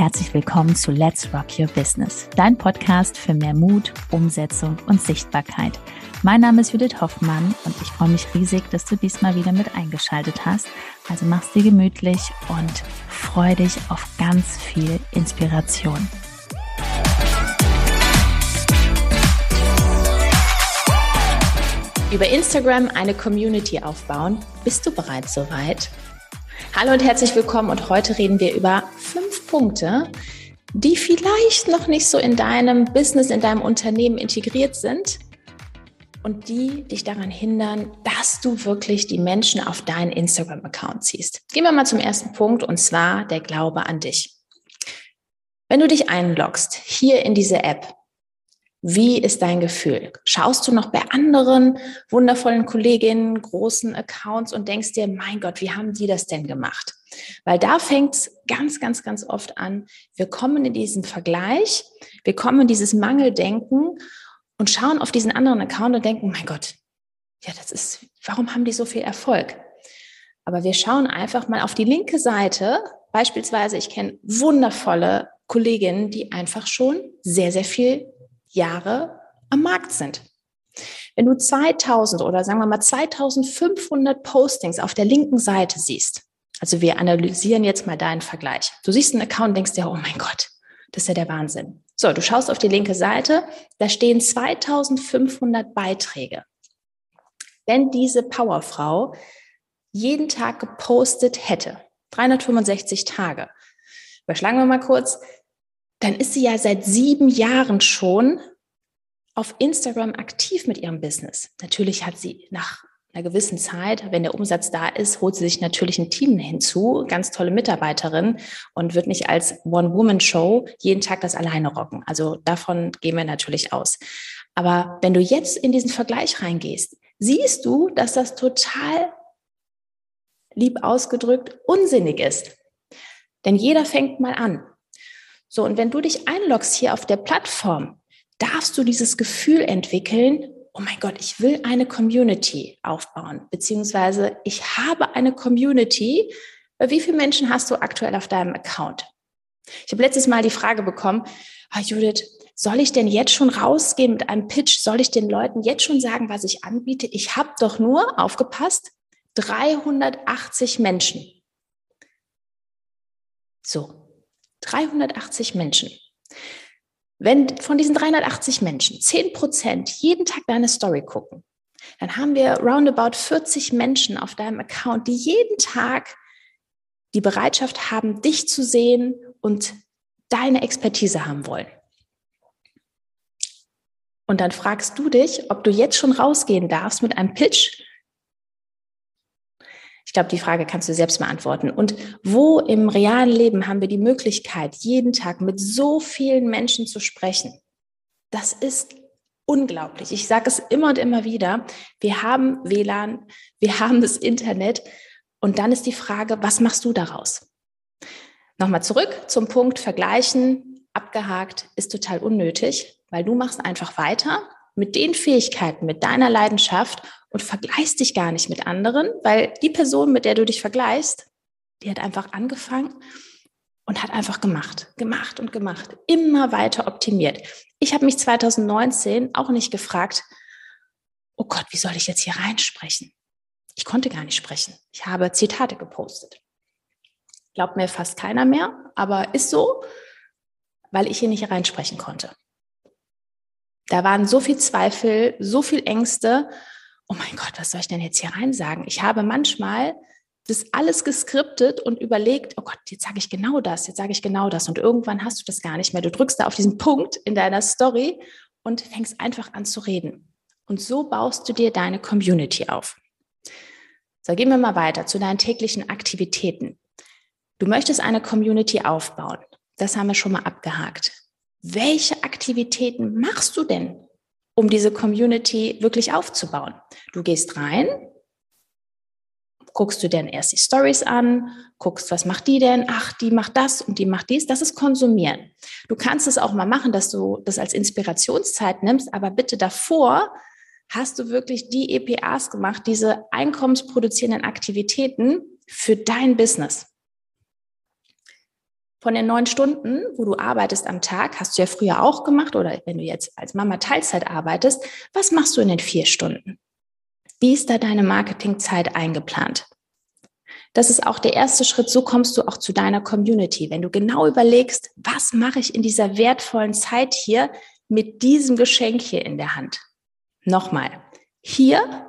herzlich willkommen zu Let's Rock Your Business, dein Podcast für mehr Mut, Umsetzung und Sichtbarkeit. Mein Name ist Judith Hoffmann und ich freue mich riesig, dass du diesmal wieder mit eingeschaltet hast. Also mach's dir gemütlich und freu dich auf ganz viel Inspiration. Über Instagram eine Community aufbauen. Bist du bereits soweit? Hallo und herzlich willkommen und heute reden wir über fünf Punkte, die vielleicht noch nicht so in deinem Business, in deinem Unternehmen integriert sind und die dich daran hindern, dass du wirklich die Menschen auf deinen Instagram-Account ziehst. Gehen wir mal zum ersten Punkt und zwar der Glaube an dich. Wenn du dich einloggst hier in diese App, wie ist dein Gefühl? Schaust du noch bei anderen wundervollen Kolleginnen, großen Accounts und denkst dir, mein Gott, wie haben die das denn gemacht? Weil da fängt es ganz, ganz, ganz oft an. Wir kommen in diesen Vergleich, wir kommen in dieses Mangeldenken und schauen auf diesen anderen Account und denken, mein Gott, ja, das ist, warum haben die so viel Erfolg? Aber wir schauen einfach mal auf die linke Seite. Beispielsweise, ich kenne wundervolle Kolleginnen, die einfach schon sehr, sehr viel Jahre am Markt sind. Wenn du 2000 oder sagen wir mal 2500 Postings auf der linken Seite siehst, also wir analysieren jetzt mal deinen Vergleich. Du siehst einen Account denkst dir, oh mein Gott, das ist ja der Wahnsinn. So, du schaust auf die linke Seite, da stehen 2500 Beiträge. Wenn diese Powerfrau jeden Tag gepostet hätte, 365 Tage, überschlagen wir mal kurz, dann ist sie ja seit sieben Jahren schon auf Instagram aktiv mit ihrem Business. Natürlich hat sie nach einer gewissen Zeit, wenn der Umsatz da ist, holt sie sich natürlich ein Team hinzu, ganz tolle Mitarbeiterin und wird nicht als One-Woman-Show jeden Tag das alleine rocken. Also davon gehen wir natürlich aus. Aber wenn du jetzt in diesen Vergleich reingehst, siehst du, dass das total lieb ausgedrückt unsinnig ist. Denn jeder fängt mal an. So, und wenn du dich einloggst hier auf der Plattform, darfst du dieses Gefühl entwickeln, oh mein Gott, ich will eine Community aufbauen, beziehungsweise ich habe eine Community. Wie viele Menschen hast du aktuell auf deinem Account? Ich habe letztes Mal die Frage bekommen, ah, Judith, soll ich denn jetzt schon rausgehen mit einem Pitch? Soll ich den Leuten jetzt schon sagen, was ich anbiete? Ich habe doch nur, aufgepasst, 380 Menschen. So, 380 Menschen. Wenn von diesen 380 Menschen 10 Prozent jeden Tag deine Story gucken, dann haben wir roundabout 40 Menschen auf deinem Account, die jeden Tag die Bereitschaft haben, dich zu sehen und deine Expertise haben wollen. Und dann fragst du dich, ob du jetzt schon rausgehen darfst mit einem Pitch, ich glaube, die Frage kannst du selbst beantworten. Und wo im realen Leben haben wir die Möglichkeit, jeden Tag mit so vielen Menschen zu sprechen? Das ist unglaublich. Ich sage es immer und immer wieder. Wir haben WLAN, wir haben das Internet. Und dann ist die Frage, was machst du daraus? Nochmal zurück zum Punkt Vergleichen. Abgehakt ist total unnötig, weil du machst einfach weiter mit den Fähigkeiten, mit deiner Leidenschaft und vergleichst dich gar nicht mit anderen, weil die Person, mit der du dich vergleichst, die hat einfach angefangen und hat einfach gemacht, gemacht und gemacht, immer weiter optimiert. Ich habe mich 2019 auch nicht gefragt, oh Gott, wie soll ich jetzt hier reinsprechen? Ich konnte gar nicht sprechen. Ich habe Zitate gepostet. Glaubt mir fast keiner mehr, aber ist so, weil ich hier nicht reinsprechen konnte. Da waren so viel Zweifel, so viel Ängste oh mein Gott, was soll ich denn jetzt hier rein sagen? Ich habe manchmal das alles geskriptet und überlegt, oh Gott, jetzt sage ich genau das, jetzt sage ich genau das. Und irgendwann hast du das gar nicht mehr. Du drückst da auf diesen Punkt in deiner Story und fängst einfach an zu reden. Und so baust du dir deine Community auf. So, gehen wir mal weiter zu deinen täglichen Aktivitäten. Du möchtest eine Community aufbauen. Das haben wir schon mal abgehakt. Welche Aktivitäten machst du denn um diese Community wirklich aufzubauen. Du gehst rein, guckst du denn erst die Stories an, guckst, was macht die denn? Ach, die macht das und die macht dies. Das ist Konsumieren. Du kannst es auch mal machen, dass du das als Inspirationszeit nimmst, aber bitte davor hast du wirklich die EPAs gemacht, diese einkommensproduzierenden Aktivitäten für dein Business. Von den neun Stunden, wo du arbeitest am Tag, hast du ja früher auch gemacht oder wenn du jetzt als Mama Teilzeit arbeitest, was machst du in den vier Stunden? Wie ist da deine Marketingzeit eingeplant? Das ist auch der erste Schritt. So kommst du auch zu deiner Community. Wenn du genau überlegst, was mache ich in dieser wertvollen Zeit hier mit diesem Geschenk hier in der Hand? Nochmal. Hier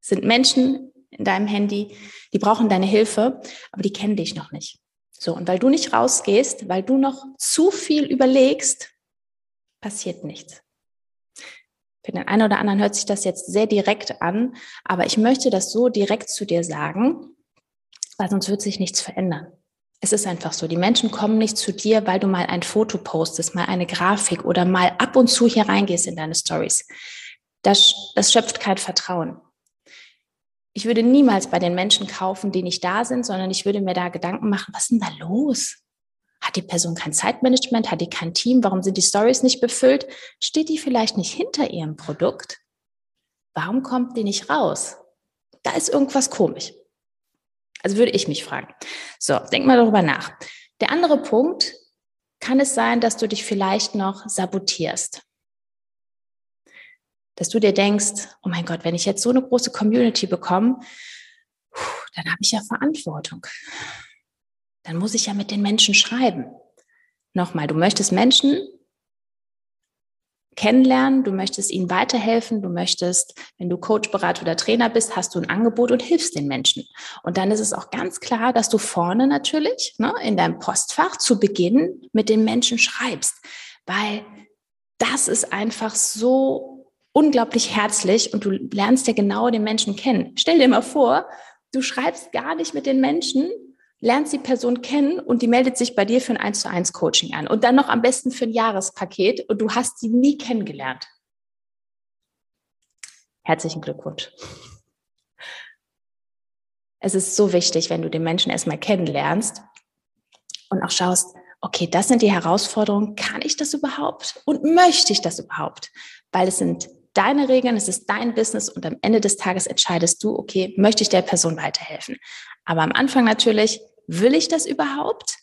sind Menschen in deinem Handy, die brauchen deine Hilfe, aber die kennen dich noch nicht. So, und weil du nicht rausgehst, weil du noch zu viel überlegst, passiert nichts. Für den einen oder anderen hört sich das jetzt sehr direkt an, aber ich möchte das so direkt zu dir sagen, weil sonst wird sich nichts verändern. Es ist einfach so. Die Menschen kommen nicht zu dir, weil du mal ein Foto postest, mal eine Grafik oder mal ab und zu hier reingehst in deine Stories. Das, das schöpft kein Vertrauen ich würde niemals bei den Menschen kaufen, die nicht da sind, sondern ich würde mir da Gedanken machen, was ist denn da los? Hat die Person kein Zeitmanagement? Hat die kein Team? Warum sind die Stories nicht befüllt? Steht die vielleicht nicht hinter ihrem Produkt? Warum kommt die nicht raus? Da ist irgendwas komisch. Also würde ich mich fragen. So, denk mal darüber nach. Der andere Punkt, kann es sein, dass du dich vielleicht noch sabotierst? Dass du dir denkst, oh mein Gott, wenn ich jetzt so eine große Community bekomme, dann habe ich ja Verantwortung. Dann muss ich ja mit den Menschen schreiben. Nochmal, du möchtest Menschen kennenlernen, du möchtest ihnen weiterhelfen, du möchtest, wenn du Coach, Berater oder Trainer bist, hast du ein Angebot und hilfst den Menschen. Und dann ist es auch ganz klar, dass du vorne natürlich ne, in deinem Postfach zu Beginn mit den Menschen schreibst, weil das ist einfach so unglaublich herzlich und du lernst ja genau den Menschen kennen. Stell dir mal vor, du schreibst gar nicht mit den Menschen, lernst die Person kennen und die meldet sich bei dir für ein 1 zu 1 Coaching an und dann noch am besten für ein Jahrespaket und du hast sie nie kennengelernt. Herzlichen Glückwunsch. Es ist so wichtig, wenn du den Menschen erstmal kennenlernst und auch schaust, okay, das sind die Herausforderungen, kann ich das überhaupt und möchte ich das überhaupt? Weil es sind deine Regeln, es ist dein Business und am Ende des Tages entscheidest du, okay, möchte ich der Person weiterhelfen? Aber am Anfang natürlich, will ich das überhaupt?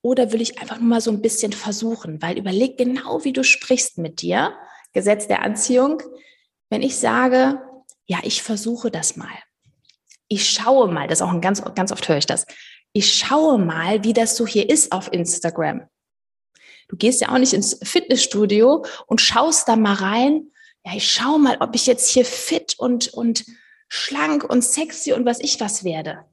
Oder will ich einfach nur mal so ein bisschen versuchen? Weil überleg genau, wie du sprichst mit dir. Gesetz der Anziehung. Wenn ich sage, ja, ich versuche das mal. Ich schaue mal, das ist auch ein ganz, ganz oft höre ich das. Ich schaue mal, wie das so hier ist auf Instagram. Du gehst ja auch nicht ins Fitnessstudio und schaust da mal rein, ja, ich schau mal, ob ich jetzt hier fit und, und schlank und sexy und was ich was werde.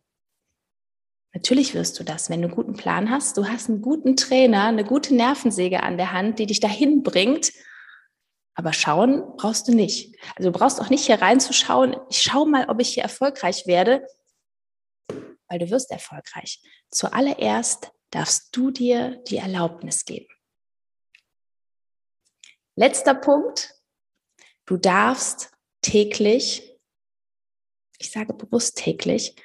Natürlich wirst du das, wenn du einen guten Plan hast. Du hast einen guten Trainer, eine gute Nervensäge an der Hand, die dich dahin bringt. Aber schauen brauchst du nicht. Also du brauchst auch nicht hier reinzuschauen. Ich schau mal, ob ich hier erfolgreich werde, weil du wirst erfolgreich. Zuallererst darfst du dir die Erlaubnis geben. Letzter Punkt, Du darfst täglich, ich sage bewusst täglich,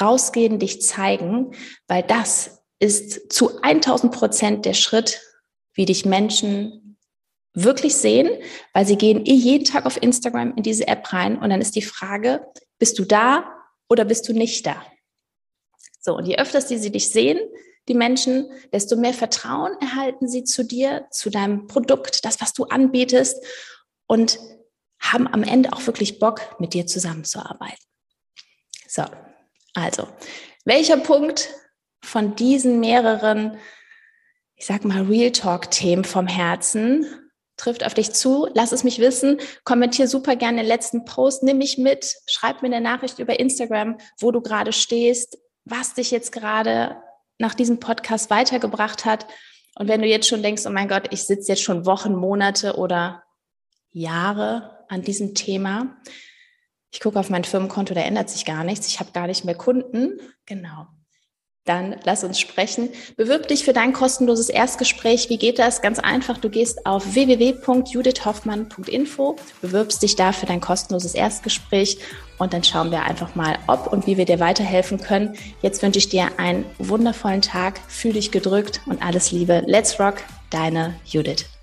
rausgehen, dich zeigen, weil das ist zu 1000 Prozent der Schritt, wie dich Menschen wirklich sehen, weil sie gehen eh jeden Tag auf Instagram in diese App rein und dann ist die Frage, bist du da oder bist du nicht da? So, und je öfters die sie dich sehen, die Menschen, desto mehr Vertrauen erhalten sie zu dir, zu deinem Produkt, das, was du anbietest. Und haben am Ende auch wirklich Bock, mit dir zusammenzuarbeiten. So, also, welcher Punkt von diesen mehreren, ich sag mal, Real Talk-Themen vom Herzen trifft auf dich zu? Lass es mich wissen. Kommentier super gerne den letzten Post. Nimm mich mit. Schreib mir eine Nachricht über Instagram, wo du gerade stehst, was dich jetzt gerade nach diesem Podcast weitergebracht hat. Und wenn du jetzt schon denkst, oh mein Gott, ich sitze jetzt schon Wochen, Monate oder Jahre an diesem Thema. Ich gucke auf mein Firmenkonto, da ändert sich gar nichts. Ich habe gar nicht mehr Kunden. Genau. Dann lass uns sprechen. Bewirb dich für dein kostenloses Erstgespräch. Wie geht das? Ganz einfach. Du gehst auf www.judithhoffmann.info, bewirbst dich da für dein kostenloses Erstgespräch und dann schauen wir einfach mal, ob und wie wir dir weiterhelfen können. Jetzt wünsche ich dir einen wundervollen Tag. Fühl dich gedrückt und alles Liebe. Let's rock. Deine Judith.